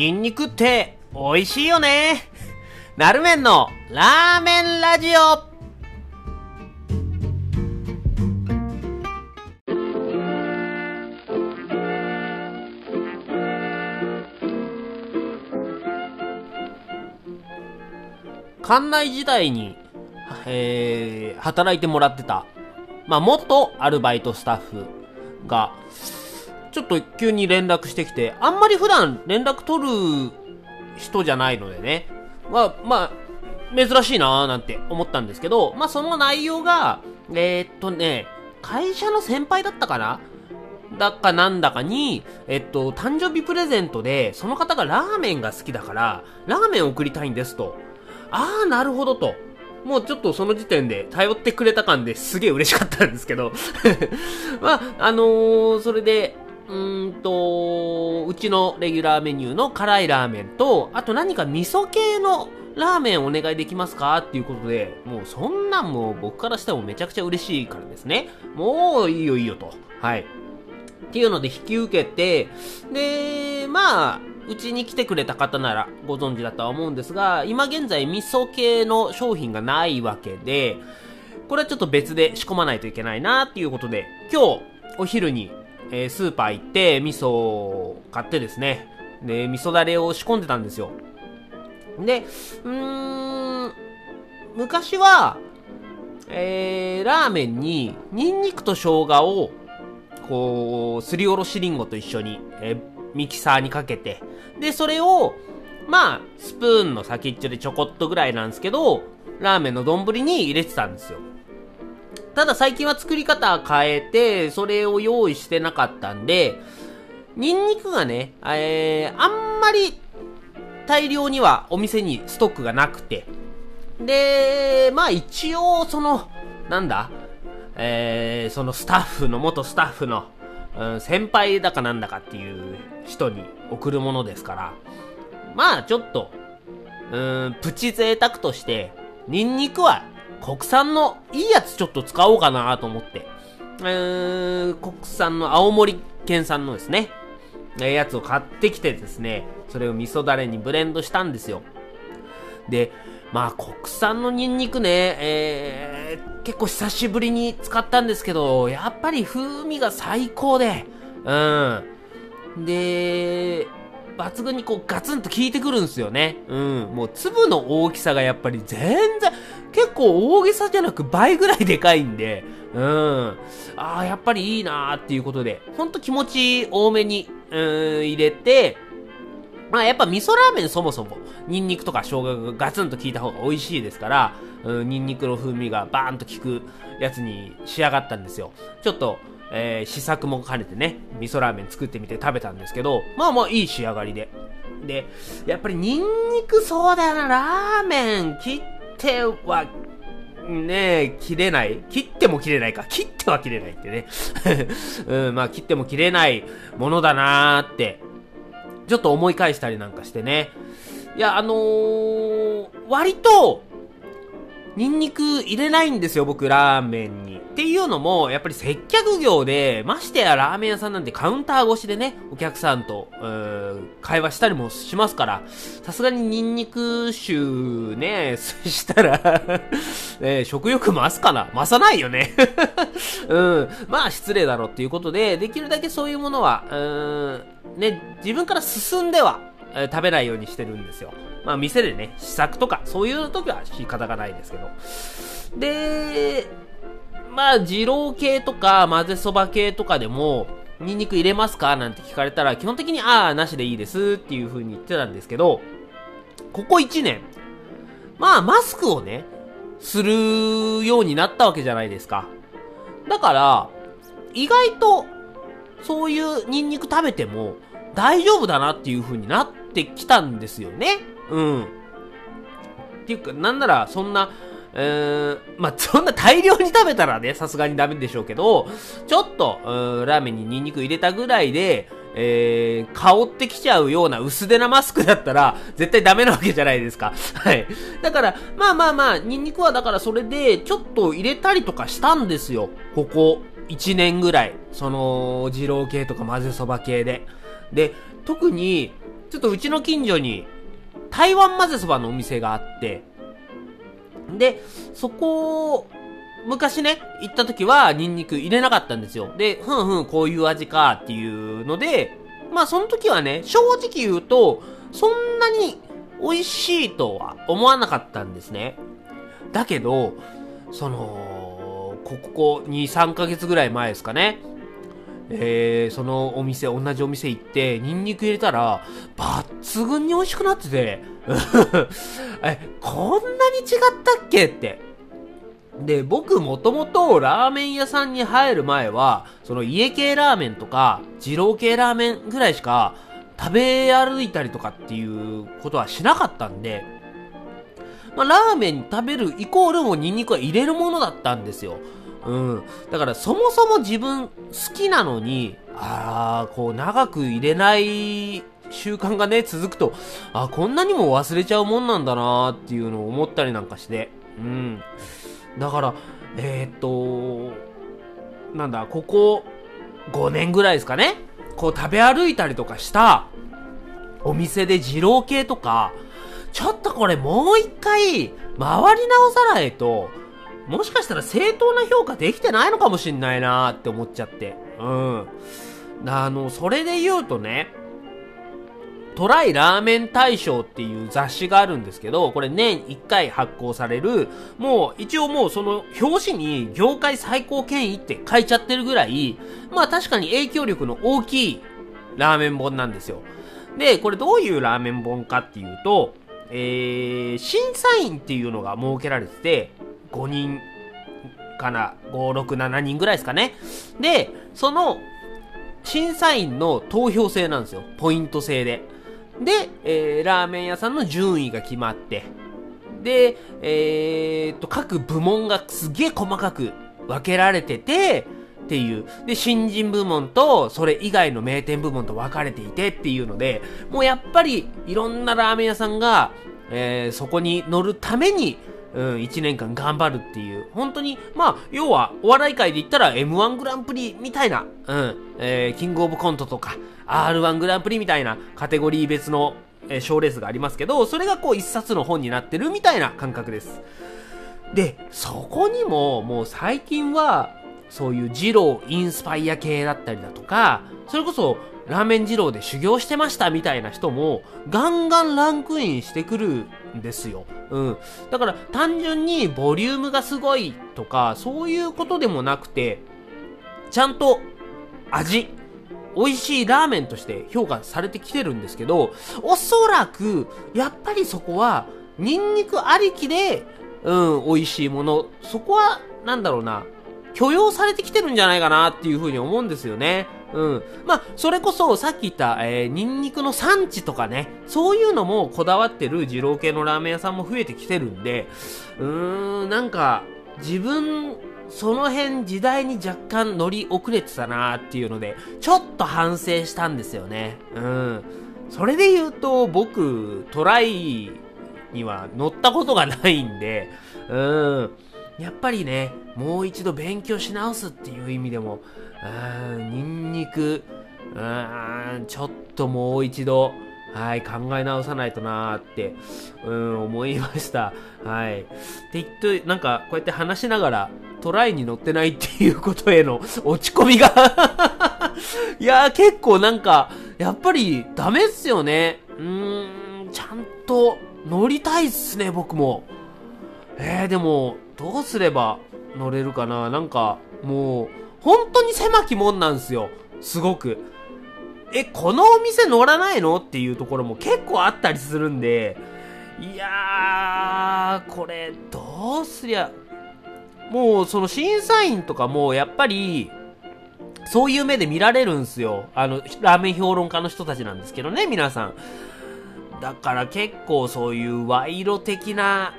ニンニクって美味しいよね。なるめんのラーメンラジオ館内時代に、えー、働いてもらってた、まあ、元アルバイトスタッフが、ちょっと急に連絡してきて、あんまり普段連絡取る人じゃないのでね、まあ、まあ、珍しいなーなんて思ったんですけど、まあその内容が、えー、っとね、会社の先輩だったかな？だかなんだかに、えっと、誕生日プレゼントで、その方がラーメンが好きだから、ラーメンを送りたいんですと。ああ、なるほどと。もうちょっとその時点で頼ってくれた感ですげえ嬉しかったんですけど まあ、あのー、それで、うんと、うちのレギュラーメニューの辛いラーメンと、あと何か味噌系のラーメンお願いできますかっていうことで、もうそんなんもう僕からしてもめちゃくちゃ嬉しいからですね。もういいよいいよと。はい。っていうので引き受けて、で、まあ、うちに来てくれた方ならご存知だとは思うんですが、今現在味噌系の商品がないわけで、これはちょっと別で仕込まないといけないなっていうことで、今日お昼に、えー、スーパー行って味噌を買ってですね、で、味噌だれを仕込んでたんですよ。で、うーん、昔は、えー、ラーメンにニンニクと生姜をこう、すりおろしりんごと一緒に、えー、ミキサーにかけて、で、それを、まあ、スプーンの先っちょでちょこっとぐらいなんですけど、ラーメンの丼に入れてたんですよ。ただ最近は作り方変えて、それを用意してなかったんで、ニンニクがね、えー、あんまり大量にはお店にストックがなくて、で、まあ一応その、なんだ、えー、そのスタッフの、元スタッフの、うん、先輩だかなんだかっていう人に送るものですから、まあちょっと、うん、プチ贅沢として、ニンニクは国産のいいやつちょっと使おうかなと思って、えー、国産の青森県産のですね、えやつを買ってきてですね、それを味噌だれにブレンドしたんですよ。で、まあ国産のニンニクね、えー、結構久しぶりに使ったんですけど、やっぱり風味が最高で、うん。で、抜群にこうガツンと効いてくるんですよね。うん。もう粒の大きさがやっぱり全然、結構大げさじゃなく倍ぐらいでかいんで、うん。ああ、やっぱりいいなーっていうことで、ほんと気持ち多めに、うん、入れて、まあやっぱ味噌ラーメンそもそも、ニンニクとか生姜がガツンと効いた方が美味しいですから、うん、ニンニクの風味がバーンと効くやつに仕上がったんですよ。ちょっと、えー、試作も兼ねてね、味噌ラーメン作ってみて食べたんですけど、まあまあいい仕上がりで。で、やっぱりニンニクそうだよな、ラーメン切っては、ねえ切れない？切っても切れないか。切っては切れないってね。うん、まあ切っても切れないものだなーってちょっと思い返したりなんかしてね。いや、あのー、割と、ニンニク入れないんですよ、僕、ラーメンに。っていうのも、やっぱり接客業で、ましてやラーメン屋さんなんてカウンター越しでね、お客さんと、会話したりもしますから、さすがにニンニク臭ね、そしたら ね、食欲増すかな増さないよね うん。まあ、失礼だろっていうことで、できるだけそういうものは、うん、ね、自分から進んでは、えー、食べないようにしてるんですよ。まあ店でね、試作とか、そういう時は仕方がないですけど。で、まあ二郎系とか混ぜそば系とかでも、ニンニク入れますか？なんて聞かれたら、基本的に、ああ、なしでいいですっていう風に言ってたんですけど、ここ1年、まあマスクをね、するようになったわけじゃないですか。だから、意外と、そういうニンニク食べても大丈夫だなっていう風になってきたんですよね。うん。っていうか、なんなら、そんな、うーん、まあ、そんな大量に食べたらね、さすがにダメでしょうけど、ちょっと、うん、ラーメンにニンニク入れたぐらいで、えー、香ってきちゃうような薄手なマスクだったら、絶対ダメなわけじゃないですか。はい。だから、まあまあまあ、ニンニクはだからそれで、ちょっと入れたりとかしたんですよ。ここ、1年ぐらい。その、二郎系とか混ぜそば系で。で、特に、ちょっとうちの近所に台湾混ぜそばのお店があって、で、そこ、昔ね、行った時はニンニク入れなかったんですよ。で、ふんふんこういう味かっていうので、まあその時はね、正直言うと、そんなに美味しいとは思わなかったんですね。だけど、その、ここ2、3ヶ月ぐらい前ですかね。えー、そのお店、同じお店行って、ニンニク入れたら、抜群に美味しくなってて、え、こんなに違ったっけって。で、僕もともとラーメン屋さんに入る前は、その家系ラーメンとか、二郎系ラーメンぐらいしか食べ歩いたりとかっていうことはしなかったんで、まあ、ラーメン食べるイコールもニンニクは入れるものだったんですよ。うん。だからそもそも自分好きなのに、ああ、こう長く入れない習慣がね、続くと、あこんなにも忘れちゃうもんなんだなーっていうのを思ったりなんかして。うん。だから、えー、っと、なんだ、ここ5年ぐらいですかね。こう食べ歩いたりとかしたお店で二郎系とか、ちょっとこれもう一回回り直さないと、もしかしたら正当な評価できてないのかもしんないなーって思っちゃって。うん。あの、それで言うとね、トライラーメン大賞っていう雑誌があるんですけど、これ年1回発行される、もう一応もうその表紙に業界最高権威って書いちゃってるぐらい、まあ確かに影響力の大きいラーメン本なんですよ。で、これどういうラーメン本かっていうと、えー、審査員っていうのが設けられてて、5人かな、5、6、7人ぐらいですかね。で、その審査員の投票制なんですよ。ポイント制で。で、えー、ラーメン屋さんの順位が決まって、で、えー、っと、各部門がすげえ細かく分けられてて、っていう。で、新人部門と、それ以外の名店部門と分かれていてっていうので、もうやっぱり、いろんなラーメン屋さんが、えー、そこに乗るために、うん、1年間頑張るっていう、本当に、まあ、要は、お笑い界で言ったら M1 グランプリみたいな、うん、えー、キングオブコントとか、R1 グランプリみたいなカテゴリー別の、えー、賞レースがありますけど、それがこう一冊の本になってるみたいな感覚です。で、そこにも、もう最近は、そういう二郎インスパイア系だったりだとか、それこそラーメン二郎で修行してましたみたいな人もガンガンランクインしてくるんですよ。うん。だから単純にボリュームがすごいとか、そういうことでもなくて、ちゃんと味、美味しいラーメンとして評価されてきてるんですけど、おそらく、やっぱりそこは、ニンニクありきで、うん、美味しいもの、そこは、なんだろうな、許容されてきてるんじゃないかなっていうふうに思うんですよね。うん。まあ、それこそさっき言った、えー、ニンニクの産地とかね、そういうのもこだわってる二郎系のラーメン屋さんも増えてきてるんで、うーん、なんか、自分、その辺時代に若干乗り遅れてたなーっていうので、ちょっと反省したんですよね。うん。それで言うと、僕、トライには乗ったことがないんで、うん。やっぱりね、もう一度勉強し直すっていう意味でも、うん、ニンニク、うん、ちょっともう一度、はい、考え直さないとなーって、うん、思いました。はい。って言って、なんか、こうやって話しながら、トライに乗ってないっていうことへの落ち込みが いやー、結構なんか、やっぱりダメっすよね。うーん、ちゃんと乗りたいっすね、僕も。えー、でも、どうすれば乗れるかな？なんか、もう、本当に狭き門なんですよ。すごく。え、このお店乗らないの？っていうところも結構あったりするんで、いやー、これ、どうすりゃ、もう、その審査員とかも、やっぱり、そういう目で見られるんすよ。あの、ラーメン評論家の人たちなんですけどね、皆さん。だから結構そういう賄賂的な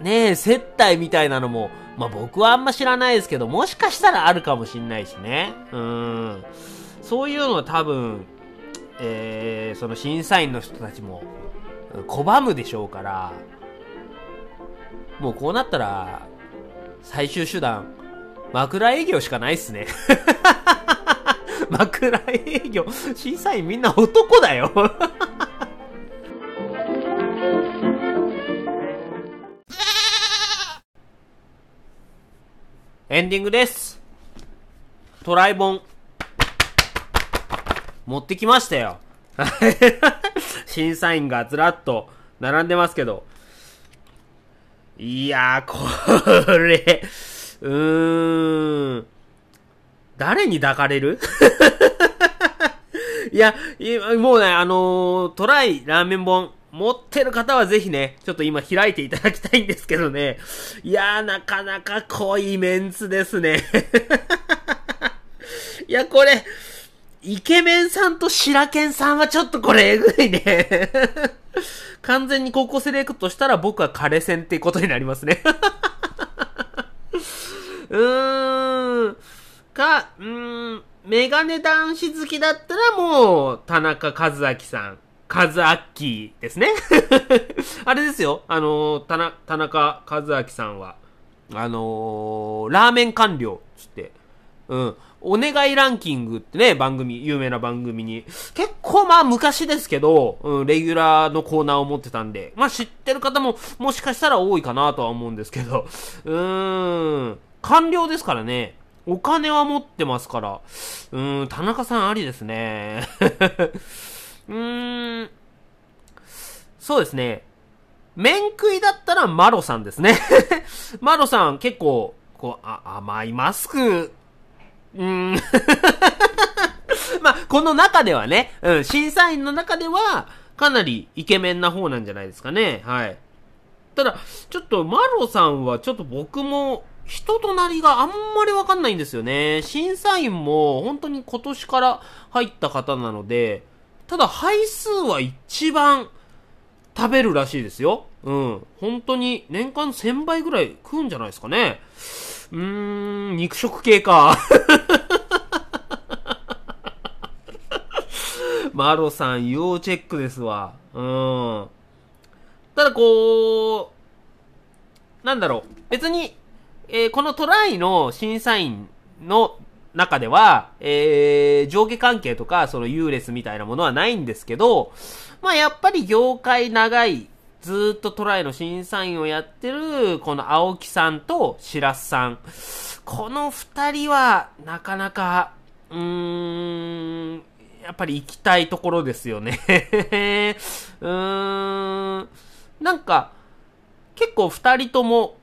ねえ、接待みたいなのも、まあ僕はあんま知らないですけど、もしかしたらあるかもしんないしね。うん。そういうのは多分、えー、その審査員の人たちも、拒むでしょうから、もうこうなったら、最終手段、枕営業しかないっすね。枕営業。審査員みんな男だよエンディングです。トライ本。持ってきましたよ。審査員がずらっと並んでますけど。いやー、これ、うーん。誰に抱かれる？いや、もうね、あのートライラーメン本持ってる方はぜひね、ちょっと今開いていただきたいんですけどね。いやー、なかなか濃いメンツですね。いや、これ、イケメンさんと白剣さんはちょっとこれえぐいね。完全に高校セレクトしたら僕は枯戦ってことになりますね。うーん。か、うーん、メガネ男子好きだったらもう、田中和明さん。和明ですね。あれですよ。あのー、田中、田中和明さんは、あのー、ラーメン官僚つって、うん。お願いランキングってね、番組、有名な番組に、結構まあ昔ですけど、うん、レギュラーのコーナーを持ってたんで、まあ知ってる方ももしかしたら多いかなとは思うんですけど、うーん、官僚ですからね、お金は持ってますから、うーん、田中さんありですね。うーん、そうですね。麺食いだったらマロさんですね。マロさん結構、こう、甘いマスク、うん。まあ、この中ではね、うん、審査員の中では、かなりイケメンな方なんじゃないですかね。はい。ただ、ちょっと、マロさんは、ちょっと僕も、人となりがあんまりわかんないんですよね。審査員も、本当に今年から入った方なので、ただ、配数は一番食べるらしいですよ。うん。本当に、年間1000倍ぐらい食うんじゃないですかね。うーん、肉食系か。マロさん、要チェックですわ。うん。ただこう、なんだろう。別に、えーこのトライの審査員の中では、えー上下関係とか、その優劣みたいなものはないんですけど、まあやっぱり業界長い、ずっとトライの審査員をやってる、この青木さんと白洲さん。この二人は、なかなか、うーん、やっぱり行きたいところですよね。うーん、なんか、結構二人とも、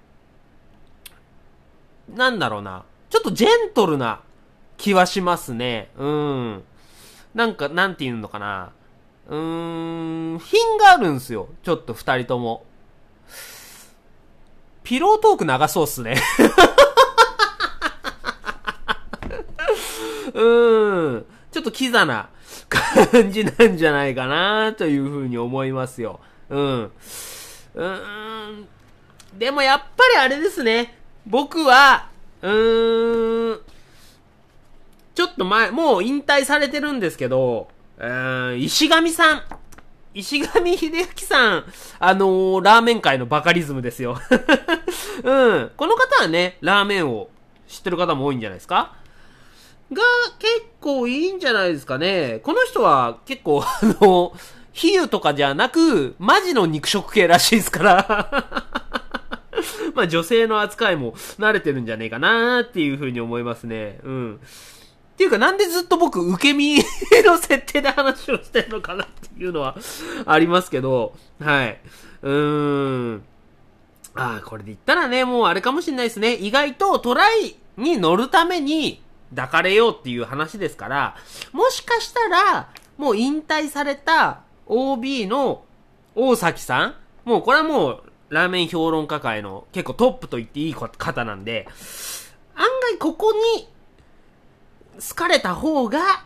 なんだろうな、ちょっとジェントルな気はしますね。うん。なんか、なんていうのかな。うーん、品があるんすよ。ちょっと二人とも。ピロートーク長そうっすね。うーん。ちょっとキザな感じなんじゃないかなというふうに思いますよ。うん。うーん。でもやっぱりあれですね。僕は、うーん。ちょっと前、もう引退されてるんですけど、うー、石上さん。石上秀幸さん、あのーラーメン界のバカリズムですよ。うん。この方はね、ラーメンを知ってる方も多いんじゃないですかが、結構いいんじゃないですかね。この人は結構、あの、比喩とかじゃなく、マジの肉食系らしいですから。まあ女性の扱いも慣れてるんじゃねえかなっていう風に思いますね。うん。っていうかなんでずっと僕受け身の設定で話をしてるのかなっていうのはありますけど、はい。うーん。ああ、これで言ったらね、もうあれかもしんないですね。意外とトライに乗るために抱かれようっていう話ですから、もしかしたら、もう引退された OB の大崎さんもうこれはもうラーメン評論家界の結構トップと言っていい方なんで、案外ここに好かれた方が、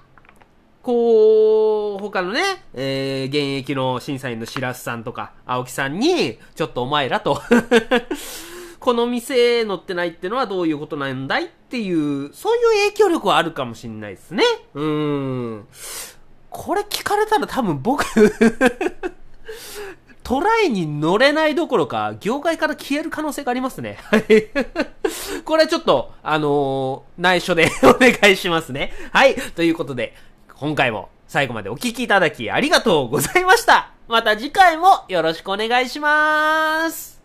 こう、他のね、えー、現役の審査員の白洲さんとか、青木さんに、ちょっとお前らと、この店乗ってないってのはどういうことなんだいっていう、そういう影響力はあるかもしんないですね。うーん。これ聞かれたら多分僕、トライに乗れないどころか、業界から消える可能性がありますね。はい。これはちょっと、あのー内緒で お願いしますね。はい。ということで、今回も最後までお聴きいただきありがとうございました。また次回もよろしくお願いします。